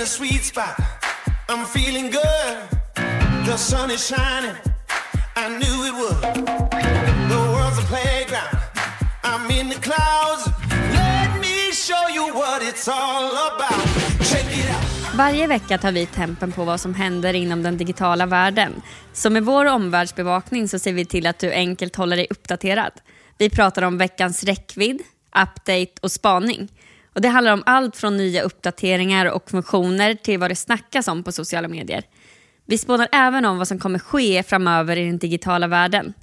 in a sweet spot. I'm feeling good. The sun is shining. I knew it would. The world's a playground. I'm in the clouds. Let me show you what it's all about. Check it out. Varje vecka tar vi tempen på vad som händer inom den digitala världen. Så med vår omvärldsbevakning så ser vi till att du enkelt håller dig uppdaterad. Vi pratar om veckans räckvidd, update och spaning. Och Det handlar om allt från nya uppdateringar och funktioner till vad det snackas om på sociala medier. Vi spånar även om vad som kommer ske framöver i den digitala världen.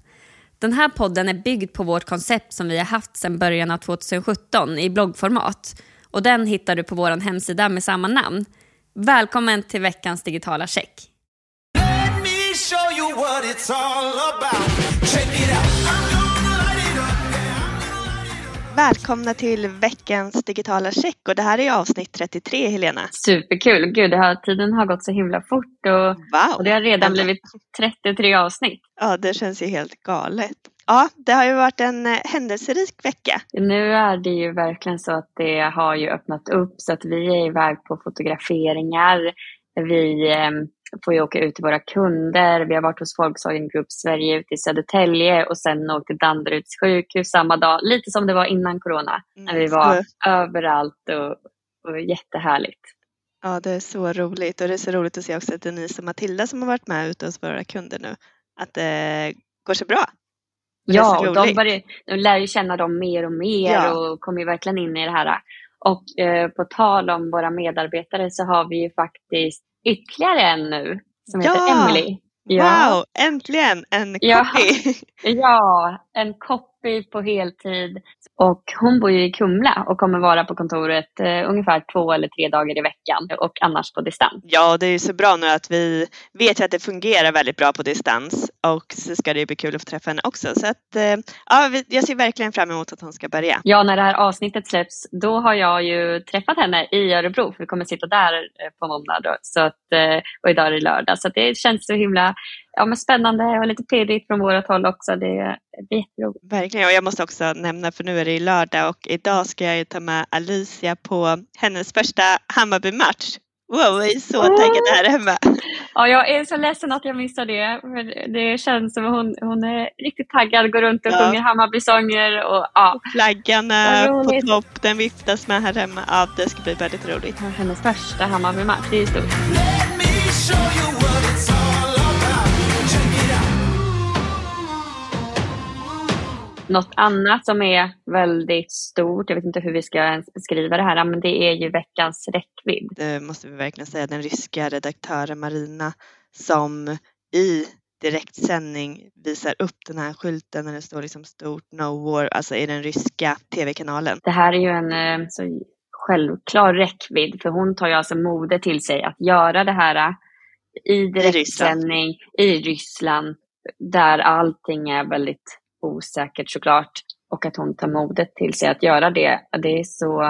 Den här podden är byggd på vårt koncept som vi har haft sedan början av 2017 i bloggformat. Och Den hittar du på vår hemsida med samma namn. Välkommen till veckans digitala check. Let me show you what it's all about. Check it out. Välkomna till veckans digitala check och det här är avsnitt 33 Helena. Superkul. Gud, det har, tiden har gått så himla fort och, Wow! och det har redan blivit 33 avsnitt. Ja, det känns ju helt galet. Ja, det har ju varit en eh, händelserik vecka. Nu är det ju verkligen så att det har ju öppnat upp så att vi är iväg på fotograferingar. Vi eh, får ju åka ut till våra kunder. Vi har varit hos Volkswagen Group Sverige ute i Södertälje och sen åkt till Danderyds sjukhus samma dag. Lite som det var innan corona. När vi var Mm. överallt och, och jättehärligt. Ja, det är så roligt och det är så roligt att se också att Denise och Matilda som har varit med ute hos våra kunder nu, att det går så bra. Det är Ja, så och de, börjar, de lär ju känna dem mer och mer Ja. och kommer ju verkligen in i det här. Och eh, på tal om våra medarbetare så har vi ju faktiskt ytterligare en nu som heter Ja! Emily. Wow, äntligen en Ja. copy! ja, en copy på heltid. Och hon bor ju i Kumla och kommer vara på kontoret eh, ungefär två eller tre dagar i veckan och annars på distans. Ja, det är ju så bra nu att vi vet ju att det fungerar väldigt bra på distans och så ska det bli kul att få träffa henne också. Så att, eh, ja, jag ser verkligen fram emot att hon ska börja. Ja, när det här avsnittet släpps, då har jag ju träffat henne i Örebro, för vi kommer sitta där eh, på måndag då, så att, eh, och idag är det lördag. Så att det känns så himla ja, men spännande och lite pirrigt från vårt håll också. Det, är jätteroligt. Verkligen, och jag måste också nämna för nu är det ju lördag och idag ska jag ju ta med Alicia på hennes första Hammarby-match. Wow, jag är så taggad här hemma. Ja, jag är så ledsen att jag missade det. För det känns som att hon, hon är riktigt taggad, går runt och Ja. sjunger Hammarbysånger. Och, ja, Flaggan på topp, den viftas med här hemma. Ja, det ska bli väldigt roligt. hennes första Hammarby-match, det är ju stort. Något annat som är väldigt stort, jag vet inte hur vi ska ens beskriva det här, men det är ju veckans räckvidd. Det måste vi verkligen säga, den ryska redaktören Marina som i direktsändning visar upp den här skylten när det står liksom stort No War, alltså i den ryska tv-kanalen. Det här är ju en eh, så självklar räckvidd, för hon tar ju alltså modet till sig att göra det här eh, i direktsändning i Ryssland, där allting är väldigt osäkert såklart. Och att hon tar modet till sig att göra det, det är så,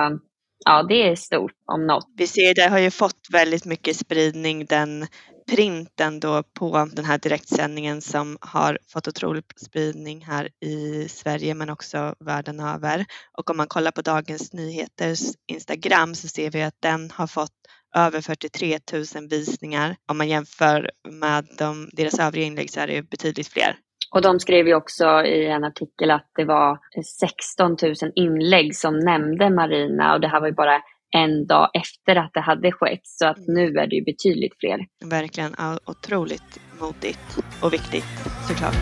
ja det är stort om något. Vi ser det har ju fått väldigt mycket spridning den printen då på den här direktsändningen som har fått otrolig spridning här i Sverige men också världen över. Och om man kollar på Dagens Nyheters Instagram så ser vi att den har fått över 43 000 visningar. Om man jämför med de, deras övriga inlägg så är det betydligt fler. Och de skrev ju också i en artikel att det var 16 000 inlägg som nämnde Marina och det här var ju bara en dag efter att det hade skett. Så att nu är det ju betydligt fler. Verkligen otroligt modigt och viktigt såklart.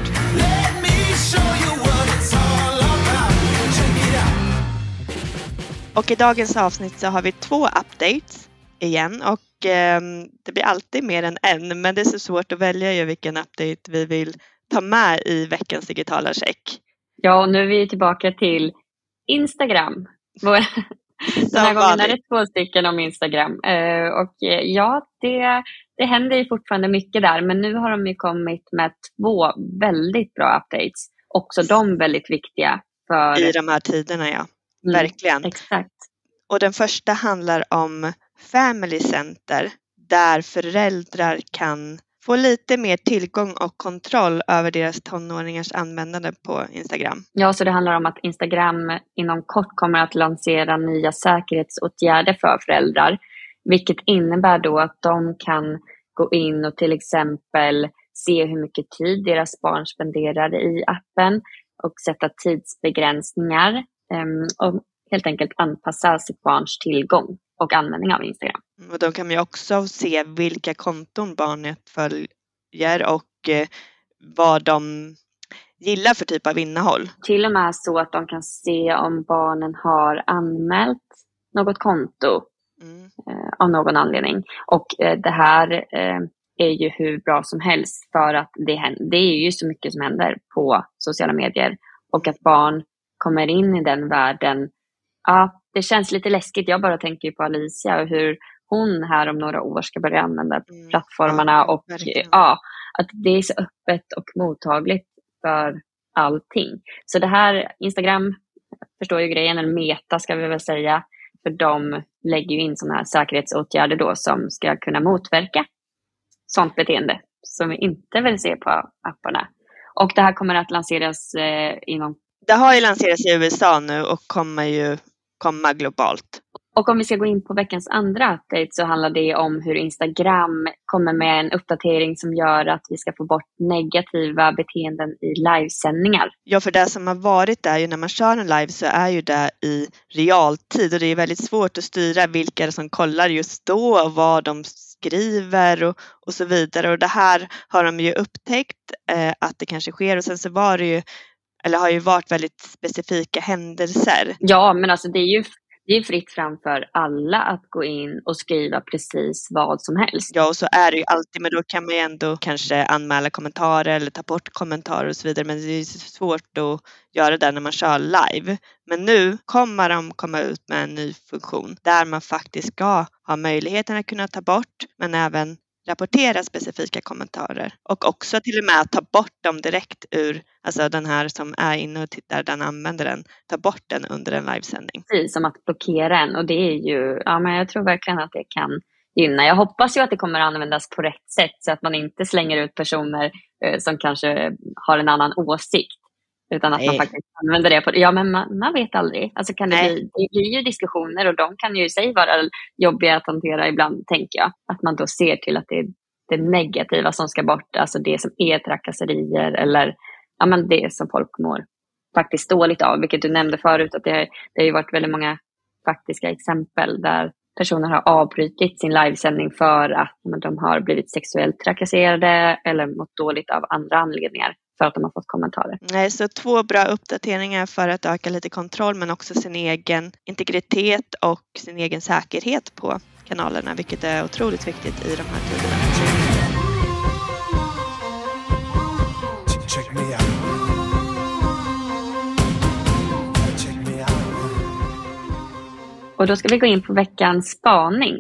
Och i dagens avsnitt så har vi två updates igen och ehm, det blir alltid mer än en men det är så svårt att välja ju vilken update vi vill ta med i veckans digitala check. Ja, och nu är vi tillbaka till Instagram. Vår- Den här gången är det två stycken om Instagram. Eh, och eh, ja, det, det händer ju fortfarande mycket där, men nu har de ju kommit med två väldigt bra updates. Också de väldigt viktiga för... I de här tiderna ja, Mm, verkligen. Exakt. Och den första handlar om Family Center där föräldrar kan få lite mer tillgång och kontroll över deras tonåringars användande på Instagram. Ja, så det handlar om att Instagram inom kort kommer att lansera nya säkerhetsåtgärder för föräldrar. Vilket innebär då att de kan gå in och till exempel se hur mycket tid deras barn spenderar i appen och sätta tidsbegränsningar ehm, och helt enkelt anpassa sitt barns tillgång och användning av Instagram. Och då kan man ju också se vilka konton barnet följer och eh, vad de gillar för typ av innehåll. Till och med så att de kan se om barnen har anmält något konto mm. eh, av någon anledning. Och eh, det här eh, är ju hur bra som helst för att det, det är ju så mycket som händer på sociala medier och att barn kommer in i den världen. Ja, det känns lite läskigt. Jag bara tänker på Alicia och hur hon här om några år ska börja använda mm. plattformarna och ja, att det är så öppet och mottagligt för allting. Så det här, Instagram förstår ju grejen, eller Meta ska vi väl säga, för de lägger ju in sådana här säkerhetsåtgärder då som ska kunna motverka sådant beteende som vi inte vill se på apparna. Och det här kommer att lanseras eh, inom... Det har ju lanserats i USA nu och kommer ju komma globalt. Och om vi ska gå in på veckans andra update så handlar det om hur Instagram kommer med en uppdatering som gör att vi ska få bort negativa beteenden i livesändningar. Ja, för det som har varit där ju när man kör en live så är ju det i realtid och det är väldigt svårt att styra vilka som kollar just då och vad de skriver och, och så vidare. Och det här har de ju upptäckt eh, att det kanske sker och sen så var det ju eller har ju varit väldigt specifika händelser. Ja, men alltså det är ju det är fritt fram för alla att gå in och skriva precis vad som helst. Ja, och så är det ju alltid, men då kan man ju ändå kanske anmäla kommentarer eller ta bort kommentarer och så vidare. Men det är svårt att göra det när man kör live. Men nu kommer de komma ut med en ny funktion där man faktiskt ska ha möjligheten att kunna ta bort, men även rapportera specifika kommentarer och också till och med ta bort dem direkt ur, alltså den här som är inne och tittar, den använder den, ta bort den under en livesändning. Precis, som att blockera en och det är ju, ja men jag tror verkligen att det kan gynna. Jag hoppas ju att det kommer att användas på rätt sätt så att man inte slänger ut personer eh, som kanske har en annan åsikt utan att Nej. man faktiskt använder det. På, ja, men man, man vet aldrig. Alltså kan det, bli, det blir ju diskussioner och de kan ju i sig vara jobbiga att hantera ibland, tänker jag. Att man då ser till att det är det negativa som ska bort, alltså det som är trakasserier eller ja, men det som folk mår faktiskt dåligt av. Vilket du nämnde förut, att det, det har ju varit väldigt många faktiska exempel där personer har avbrutit sin livesändning för att men, de har blivit sexuellt trakasserade eller mått dåligt av andra anledningar för att de har fått kommentarer. Nej, så två bra uppdateringar för att öka lite kontroll men också sin egen integritet och sin egen säkerhet på kanalerna, vilket är otroligt viktigt i de här tiderna. Och då ska vi gå in på veckans spaning.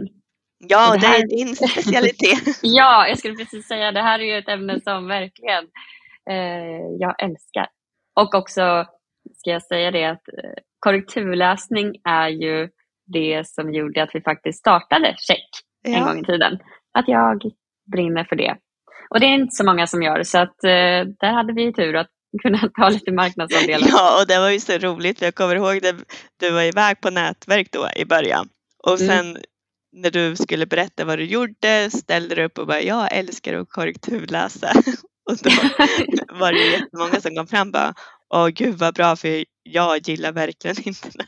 Ja, det, det här... är din specialitet. ja, jag skulle precis säga det här är ju ett ämne som verkligen jag älskar. Och också ska jag säga det att eh, korrekturläsning är ju det som gjorde att vi faktiskt startade Check ja. en gång i tiden. Att jag brinner för det. Och det är inte så många som gör så att eh, där hade vi tur att kunna ta lite marknadsandelar. Ja, och det var ju så roligt. Jag kommer ihåg att du var iväg på nätverk då i början och mm. sen mm. när du skulle berätta vad du gjorde ställde du upp och bara jag älskar att korrekturläsa Och då var det jättemånga som kom fram och bara, åh gud vad bra för jag gillar verkligen internet.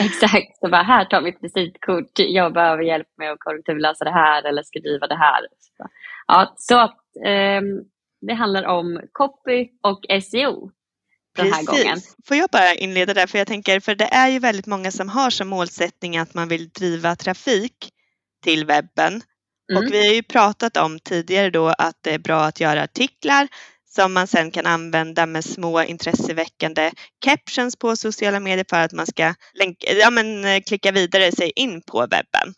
Exakt, så bara här tar vi ett visitkort, jag behöver hjälp med att korrekturläsa det här eller skriva det här. Så, ja, så att eh, det handlar om copy och SEO den här Precis. gången. Får jag bara inleda där, för jag tänker, för det är ju väldigt många som har som målsättning att man vill driva trafik till webben Mm. Och vi har ju pratat om tidigare då att det är bra att göra artiklar som man sen kan använda med små intresseväckande captions på sociala medier för att man ska länka, ja, men, eh, klicka vidare sig in på webben.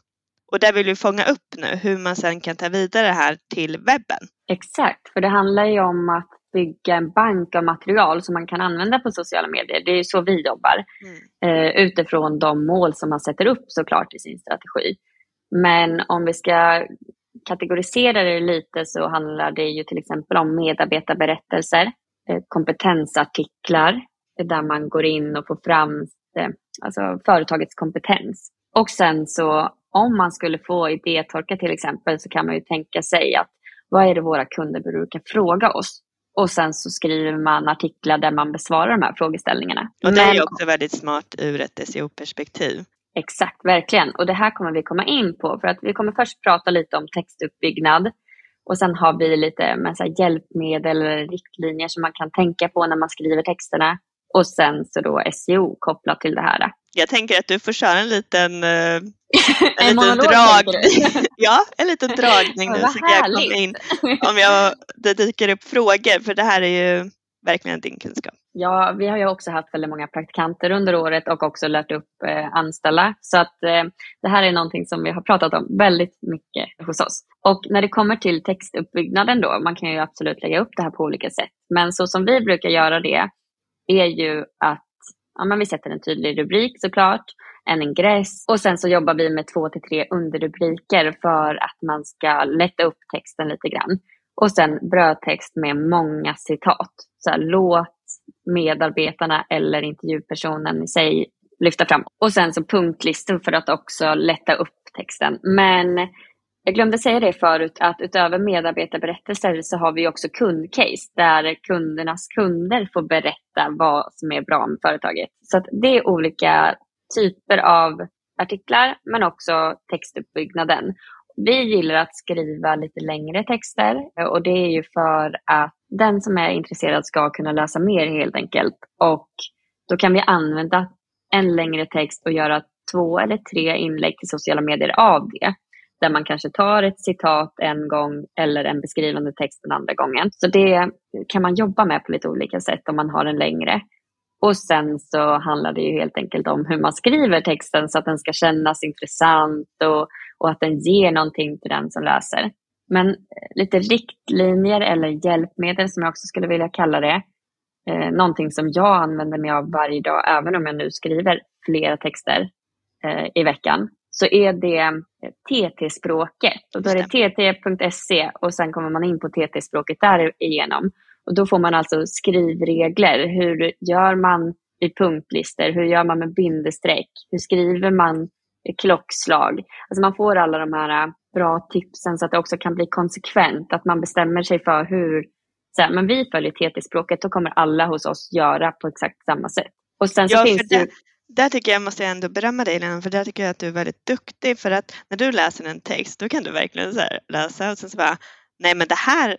Och där vill vi fånga upp nu hur man sen kan ta vidare det här till webben. Exakt, för det handlar ju om att bygga en bank av material som man kan använda på sociala medier. Det är så vi jobbar. Mm. Eh, utifrån de mål som man sätter upp såklart i sin strategi. Men om vi ska kategorisera det lite så handlar det ju till exempel om medarbetarberättelser, eh, kompetensartiklar där man går in och får fram eh, alltså företagets kompetens. Och sen så om man skulle få idétorka till exempel så kan man ju tänka sig att vad är det våra kunder brukar fråga oss? Och sen så skriver man artiklar där man besvarar de här frågeställningarna. Och det är ju också väldigt smart ur ett SEO-perspektiv. Exakt, verkligen. Och det här kommer vi komma in på för att vi kommer först prata lite om textuppbyggnad och sen har vi lite med så hjälpmedel eller riktlinjer som man kan tänka på när man skriver texterna. Och sen så då SEO kopplat till det här. Jag tänker att du får köra en liten, eh, en, en liten drag. ja, en liten dragning nu så kan jag komma in om jag, det dyker upp frågor för det här är ju verkligen din kunskap. Ja, vi har ju också haft väldigt många praktikanter under året och också lärt upp eh, anställda. Så att eh, det här är någonting som vi har pratat om väldigt mycket hos oss. Och när det kommer till textuppbyggnaden då, man kan ju absolut lägga upp det här på olika sätt. Men så som vi brukar göra det är ju att ja, men vi sätter en tydlig rubrik såklart, en ingress och sen så jobbar vi med två till tre underrubriker för att man ska lätta upp texten lite grann. Och sen brödtext med många citat. Så här, låt medarbetarna eller intervjupersonen i sig lyfta fram. Och sen så punktlistor för att också lätta upp texten. Men jag glömde säga det förut att utöver medarbetarberättelser så har vi också kundcase där kundernas kunder får berätta vad som är bra med företaget. Så det är olika typer av artiklar men också textuppbyggnaden. Vi gillar att skriva lite längre texter eh, och det är ju för att den som är intresserad ska kunna läsa mer helt enkelt. Och då kan vi använda en längre text och göra två eller tre inlägg till sociala medier av det. Där man kanske tar ett citat en gång eller en beskrivande text den andra gången. Så det kan man jobba med på lite olika sätt om man har en längre. Och sen så handlar det ju helt enkelt om hur man skriver texten så att den ska kännas intressant och, och att den ger någonting till den som läser. Men eh, lite riktlinjer eller hjälpmedel som jag också skulle vilja kalla det. Eh, någonting som jag använder mig av varje dag, även om jag nu skriver flera texter eh, i veckan, så är det eh, TT-språket. Och då är det tt.se och sen kommer man in på TT-språket därigenom. Och då får man alltså skrivregler. Hur gör man i punktlistor? Hur gör man med bindestreck? Hur skriver man klockslag? Alltså man får alla de här bra tipsen så att det också kan bli konsekvent. Att man bestämmer sig för hur, så här, men vi följer TT-språket, då kommer alla hos oss göra på exakt samma sätt. Och sen så ja, finns det ju... Där tycker jag måste jag ändå berömma dig Lena, för där tycker jag att du är väldigt duktig för att när du läser en text då kan du verkligen så läsa och sen så bara, nej men det här,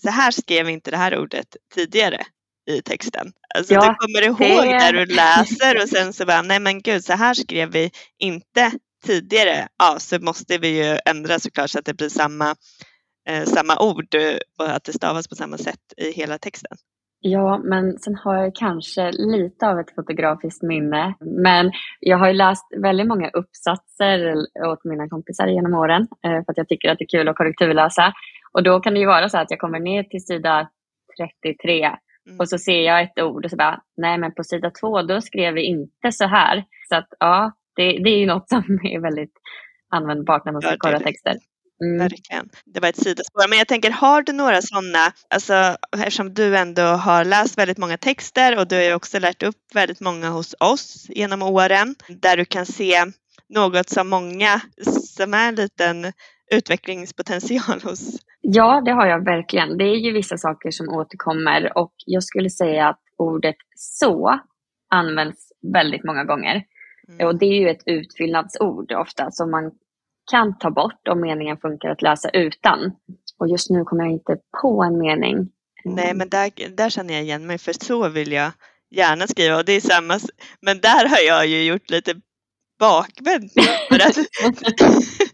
så här skrev inte det här ordet tidigare i texten. Alltså ja, du kommer ihåg det... när du läser och sen så bara, nej men gud så här skrev vi inte tidigare, ja, så måste vi ju ändra såklart så att det blir samma, eh, samma ord och att det stavas på samma sätt i hela texten. Ja, men sen har jag kanske lite av ett fotografiskt minne. Men jag har ju läst väldigt många uppsatser åt mina kompisar genom åren eh, för att jag tycker att det är kul att korrekturläsa. Och då kan det ju vara så att jag kommer ner till sida 33 mm. och så ser jag ett ord och så bara, nej men på sida 2 då skrev vi inte så här. Så att ja, det, det är ju något som är väldigt användbart när man ska ja, korra texter. Mm. Verkligen. Det var ett sidospår. Men jag tänker, har du några sådana, alltså, eftersom du ändå har läst väldigt många texter och du har också lärt upp väldigt många hos oss genom åren, där du kan se något som många, som är en liten utvecklingspotential hos? Ja, det har jag verkligen. Det är ju vissa saker som återkommer och jag skulle säga att ordet så används väldigt många gånger. Mm. Och det är ju ett utfyllnadsord ofta som man kan ta bort om meningen funkar att läsa utan. Och just nu kommer jag inte på en mening. Nej, men där, där känner jag igen mig för så vill jag gärna skriva och det är samma. Men där har jag ju gjort lite bakvänt. För att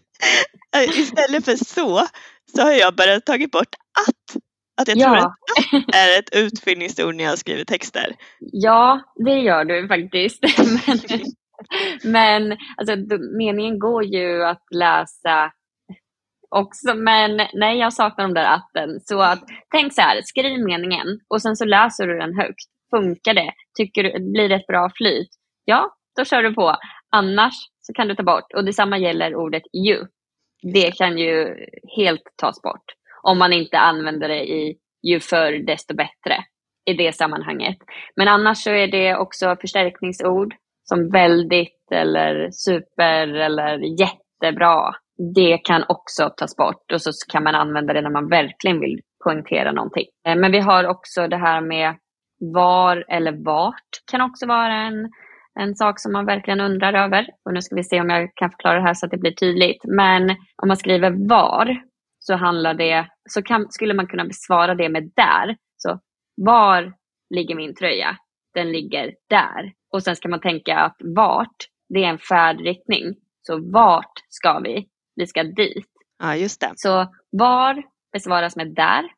istället för så, så har jag bara tagit bort att. Att jag ja. tror att att är ett utfyllningsord när jag skriver texter. Ja, det gör du faktiskt. Men, men alltså, meningen går ju att läsa också, men nej, jag saknar de där atten. Så att, tänk så här, skriv meningen och sen så läser du den högt. Funkar det? Tycker du, blir det ett bra flyt? Ja, då kör du på. Annars så kan du ta bort. Och detsamma gäller ordet ju. Det kan ju helt tas bort. Om man inte använder det i ju förr desto bättre i det sammanhanget. Men annars så är det också förstärkningsord som väldigt eller super eller jätte jättebra. Det kan också tas bort och så kan man använda det när man verkligen vill poängtera någonting. Eh, men vi har också det här med var eller vart kan också vara en, en sak som man verkligen undrar över. Och nu ska vi se om jag kan förklara det här så att det blir tydligt. Men om man skriver var så handlar det, så kan, skulle man kunna besvara det med där. Så var ligger min tröja? Den ligger där. Och sen ska man tänka att vart, det är en färdriktning. Så vart ska vi? Vi ska dit. Ja, just det. Så var besvaras med där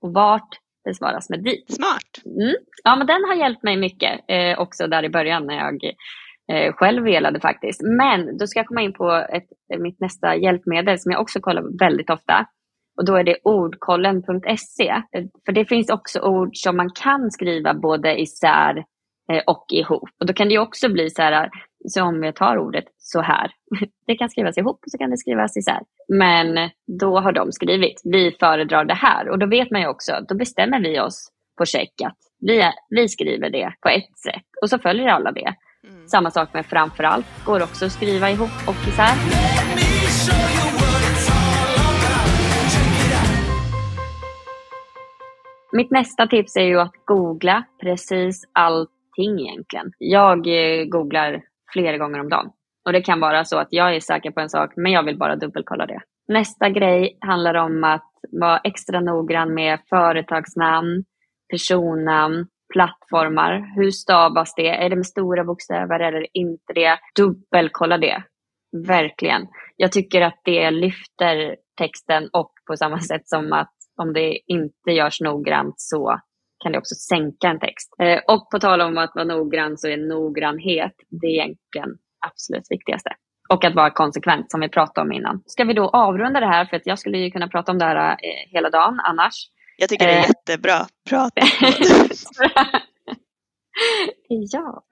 och vart besvaras med dit. Smart. Mm. Ja, men den har hjälpt mig mycket eh, också där i början när jag eh, själv velade faktiskt. Men då ska jag komma in på ett, mitt nästa hjälpmedel som jag också kollar väldigt ofta. Och då är det ordkollen.se. För det finns också ord som man kan skriva både isär eh, och ihop. Och då kan det också bli så här, så om jag tar ordet så här. Det kan skrivas ihop och så kan det skrivas isär. Men då har de skrivit, vi föredrar det här. Och då vet man ju också, då bestämmer vi oss på check att vi, vi skriver det på ett sätt. Och så följer alla det. Mm. Samma sak med framförallt, går också att skriva ihop och isär. Mitt nästa tips är ju att googla precis allting egentligen. Jag eh, googlar flera gånger om dagen. Och det kan vara så att jag är säker på en sak, men jag vill bara dubbelkolla det. Nästa grej handlar om att vara extra noggrann med företagsnamn, personnamn, plattformar. Hur stavas det? Är det med stora bokstäver eller inte det? Dubbelkolla det. Verkligen. Jag tycker att det lyfter texten och på samma sätt som att om det inte görs noggrant så kan det också sänka en text. Eh, och på tal om att vara noggrann så är noggrannhet det egentligen absolut viktigaste. Och att vara konsekvent som vi pratade om innan. Ska vi då avrunda det här för att jag skulle ju kunna prata om det här eh, hela dagen annars. Jag tycker det är eh. jättebra prat. ja.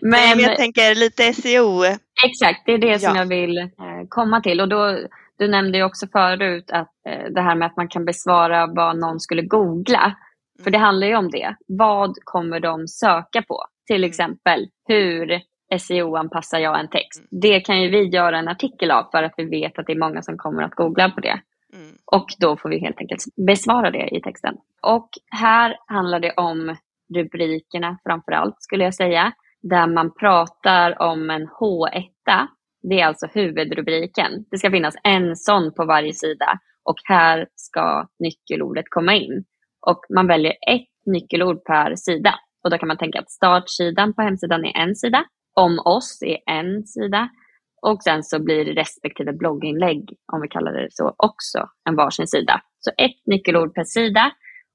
Men, Men jag tänker lite SEO. Exakt, det är det som jag vill komma till. Och då, du nämnde ju också förut att det här med att man kan besvara vad någon skulle googla. För det handlar ju om det. Vad kommer de söka på? Till mm. exempel, hur SEO-anpassar jag en text? Mm. Det kan ju vi göra en artikel av för att vi vet att det är många som kommer att googla på det. Mm. Och då får vi helt enkelt besvara det i texten. Och här handlar det om rubrikerna framför allt skulle jag säga. Där man pratar om en H1. Det är alltså huvudrubriken. Det ska finnas en sån på varje sida och här ska nyckelordet komma in och man väljer ett nyckelord per sida. Och då kan man tänka att startsidan på hemsidan är en sida, om oss är en sida och sen så blir respektive blogginlägg, om vi kallar det så, också en varsin sida. Så ett nyckelord per sida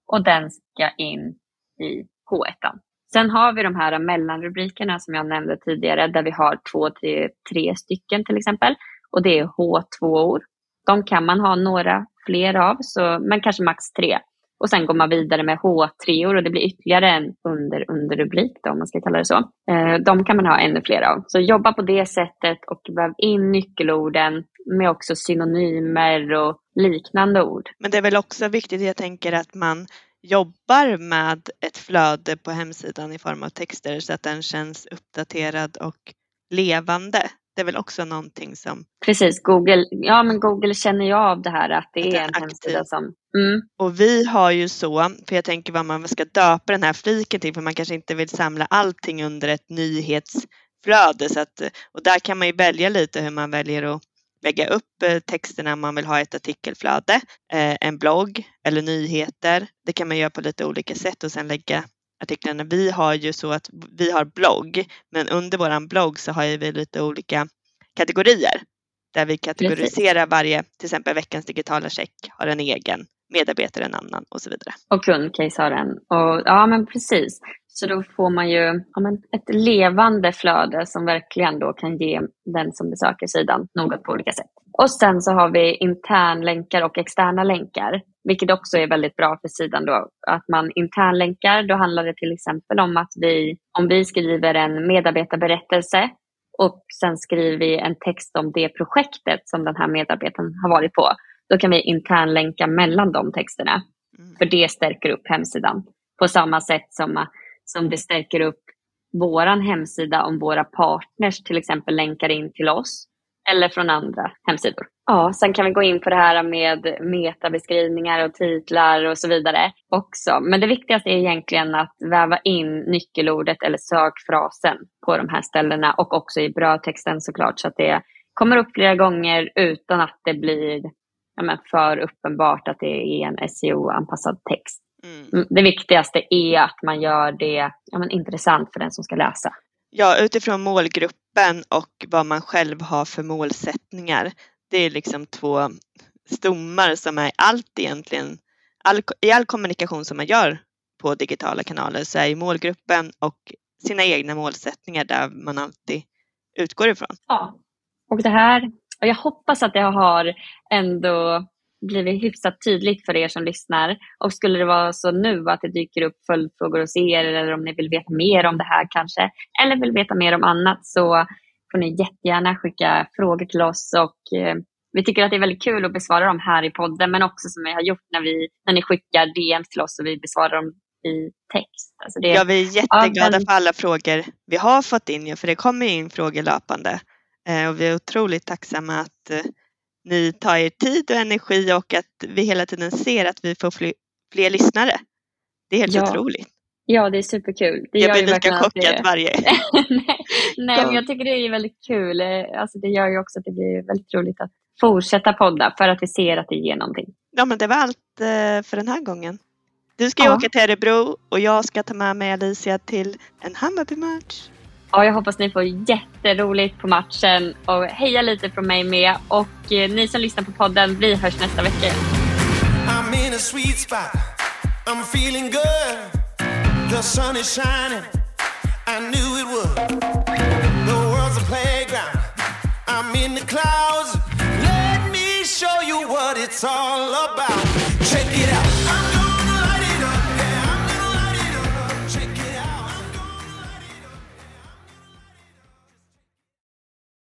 och den ska in i H1. Sen har vi de här mellanrubrikerna som jag nämnde tidigare där vi har två, tre, tre stycken till exempel. Och det är H2-ord. De kan man ha några fler av, så, men kanske max tre. Och sen går man vidare med H3 och det blir ytterligare en under underrubrik då, om man ska kalla det så. Eh, de kan man ha ännu fler av. Så jobba på det sättet och väv in nyckelorden med också synonymer och liknande ord. Men det är väl också viktigt, jag tänker att man jobbar med ett flöde på hemsidan i form av texter så att den känns uppdaterad och levande. Det är väl också någonting som... Precis, Google, ja, men Google känner ju av det här att det är, är en aktiv. hemsida som... Mm. Och vi har ju så, för jag tänker vad man ska döpa den här fliken till, för man kanske inte vill samla allting under ett nyhetsflöde. Så att, och där kan man ju välja lite hur man väljer att lägga upp eh, texterna om man vill ha ett artikelflöde, eh, en blogg eller nyheter. Det kan man göra på lite olika sätt och sen lägga artiklarna. Vi har ju så att vi har blogg, men under våran blogg så har vi lite olika kategorier där vi kategoriserar varje, till exempel veckans digitala check har en egen, medarbetare en annan och så vidare. Och kundcase har en. Och, ja men precis. Så då får man ju ja, men ett levande flöde som verkligen då kan ge den som besöker sidan något på olika sätt. Och sen så har vi internlänkar och externa länkar, vilket också är väldigt bra för sidan då. Att man internlänkar, då handlar det till exempel om att vi, om vi skriver en medarbetarberättelse och sen skriver vi en text om det projektet som den här medarbetaren har varit på, då kan vi internlänka mellan de texterna. Mm. För det stärker upp hemsidan. På samma sätt som, som det stärker upp vår hemsida om våra partners till exempel länkar in till oss eller från andra hemsidor. Ja, sen kan vi gå in på det här med metabeskrivningar och titlar och så vidare också. Men det viktigaste är egentligen att väva in nyckelordet eller sökfrasen på de här ställena och också i brödtexten såklart så att det kommer upp flera gånger utan att det blir ja, för uppenbart att det är en SEO-anpassad text. Mm. mm. Det viktigaste är att man gör det ja, intressant för den som ska läsa. Ja, utifrån målgruppen och vad man själv har för målsättningar. Det är liksom två stommar som är allt egentligen. All, I all kommunikation som man gör på digitala kanaler så är målgruppen och sina egna målsättningar där man alltid utgår ifrån. Ja, och det här, och jag hoppas att det har ändå blivit hyfsat tydligt för er som lyssnar. Och skulle det vara så nu att det dyker upp följdfrågor hos er eller om ni vill veta mer om det här kanske, eller vill veta mer om annat så får ni jättegärna skicka frågor till oss och eh, vi tycker att det är väldigt kul att besvara dem här i podden men också som vi har gjort när, vi, när ni skickar DM till oss och vi besvarar dem i text. Alltså det, ja, vi är jätteglada ja, för alla frågor vi har fått in, för det kommer in frågor löpande. Eh, och vi är otroligt tacksamma att eh, ni tar er tid och energi och att vi hela tiden ser att vi får fler, fler lyssnare. Det är helt ja. otroligt. Ja, det är superkul. Det jag blir lika chockad det... varje Nej, Nej men jag tycker det är väldigt kul. Eh, alltså, det gör ju också att det blir väldigt roligt att fortsätta podda för att vi ser att det ger någonting. Ja, men det var allt för den här gången. Du ska ja. åka till Örebro och jag ska ta med mig Alicia till en Hammarby-match. Ja, jag hoppas ni får jätteroligt på matchen och heja lite från mig med. Och eh, ni som lyssnar på podden, vi hörs nästa vecka. I'm in a sweet spot. I'm feeling good. The sun is shining. I knew it would. The world's a playground. I'm in the clouds. Let me show you what it's all about.